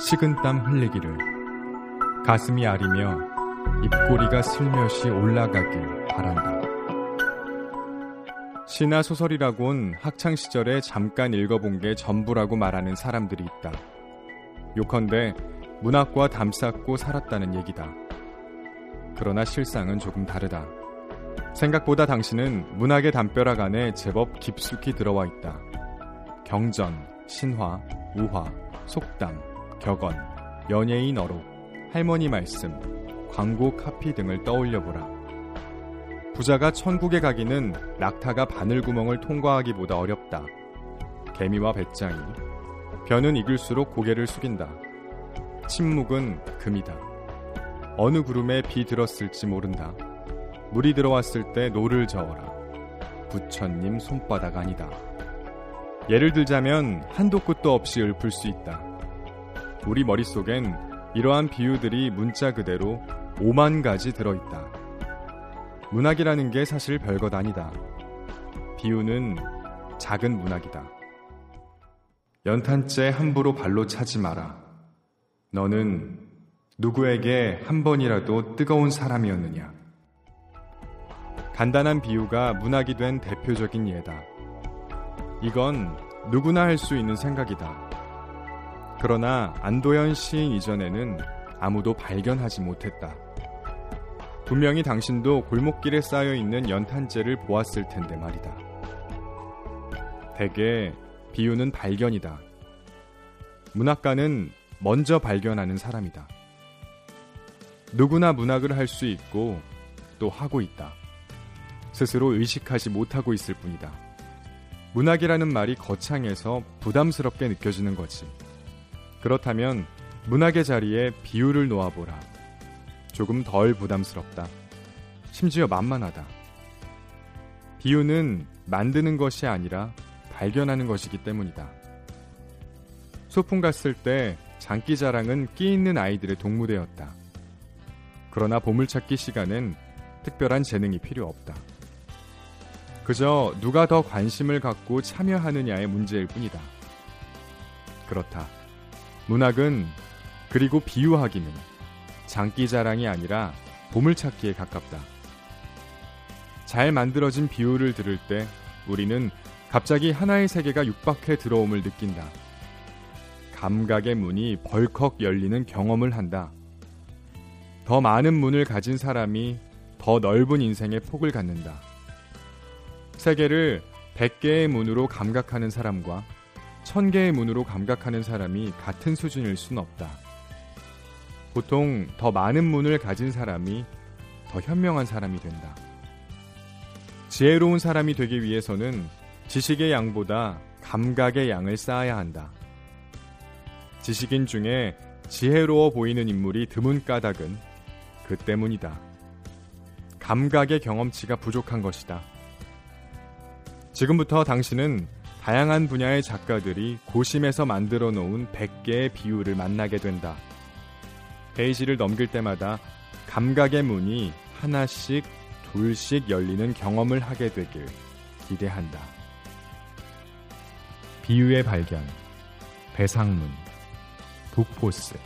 식은땀 흘리기를 가슴이 아리며 입꼬리가 슬며시 올라가길 바란다. 시나 소설이라곤 학창 시절에 잠깐 읽어본 게 전부라고 말하는 사람들이 있다. 요컨대 문학과 담쌓고 살았다는 얘기다. 그러나 실상은 조금 다르다. 생각보다 당신은 문학의 담벼락 안에 제법 깊숙이 들어와 있다. 경전, 신화, 우화, 속담, 격언, 연예인 어록, 할머니 말씀, 광고 카피 등을 떠올려 보라. 부자가 천국에 가기는 낙타가 바늘구멍을 통과하기보다 어렵다. 개미와 배짱이. 변은 익을수록 고개를 숙인다. 침묵은 금이다. 어느 구름에 비 들었을지 모른다. 물이 들어왔을 때 노를 저어라. 부처님 손바닥 아니다. 예를 들자면 한도 끝도 없이 읊을 수 있다. 우리 머릿속엔 이러한 비유들이 문자 그대로 5만 가지 들어있다. 문학이라는 게 사실 별것 아니다. 비유는 작은 문학이다. 연탄재 함부로 발로 차지 마라. 너는 누구에게 한 번이라도 뜨거운 사람이었느냐? 간단한 비유가 문학이 된 대표적인 예다. 이건 누구나 할 수 있는 생각이다. 그러나 안도현 시인 이전에는 아무도 발견하지 못했다. 분명히 당신도 골목길에 쌓여 있는 연탄재를 보았을 텐데 말이다. 대개 비유는 발견이다. 문학가는 먼저 발견하는 사람이다. 누구나 문학을 할 수 있고 또 하고 있다. 스스로 의식하지 못하고 있을 뿐이다. 문학이라는 말이 거창해서 부담스럽게 느껴지는 거지. 그렇다면 문학의 자리에 비유를 놓아보라. 조금 덜 부담스럽다. 심지어 만만하다. 비유는 만드는 것이 아니라 발견하는 것이기 때문이다. 소풍 갔을 때 장기 자랑은 끼 있는 아이들의 동무대였다. 그러나 보물찾기 시간엔 특별한 재능이 필요 없다. 그저 누가 더 관심을 갖고 참여하느냐의 문제일 뿐이다. 그렇다. 문학은 그리고 비유하기는 장기 자랑이 아니라 보물찾기에 가깝다. 잘 만들어진 비유를 들을 때 우리는 갑자기 하나의 세계가 육박해 들어옴을 느낀다. 감각의 문이 벌컥 열리는 경험을 한다. 더 많은 문을 가진 사람이 더 넓은 인생의 폭을 갖는다. 세계를 100개의 문으로 감각하는 사람과 1000개의 문으로 감각하는 사람이 같은 수준일 순 없다. 보통 더 많은 문을 가진 사람이 더 현명한 사람이 된다. 지혜로운 사람이 되기 위해서는 지식의 양보다 감각의 양을 쌓아야 한다. 지식인 중에 지혜로워 보이는 인물이 드문 까닭은 그 때문이다. 감각의 경험치가 부족한 것이다. 지금부터 당신은 다양한 분야의 작가들이 고심해서 만들어 놓은 100개의 비유를 만나게 된다. 페이지를 넘길 때마다 감각의 문이 하나씩 둘씩 열리는 경험을 하게 되길 기대한다. 비유의 발견, 배상문, 북포스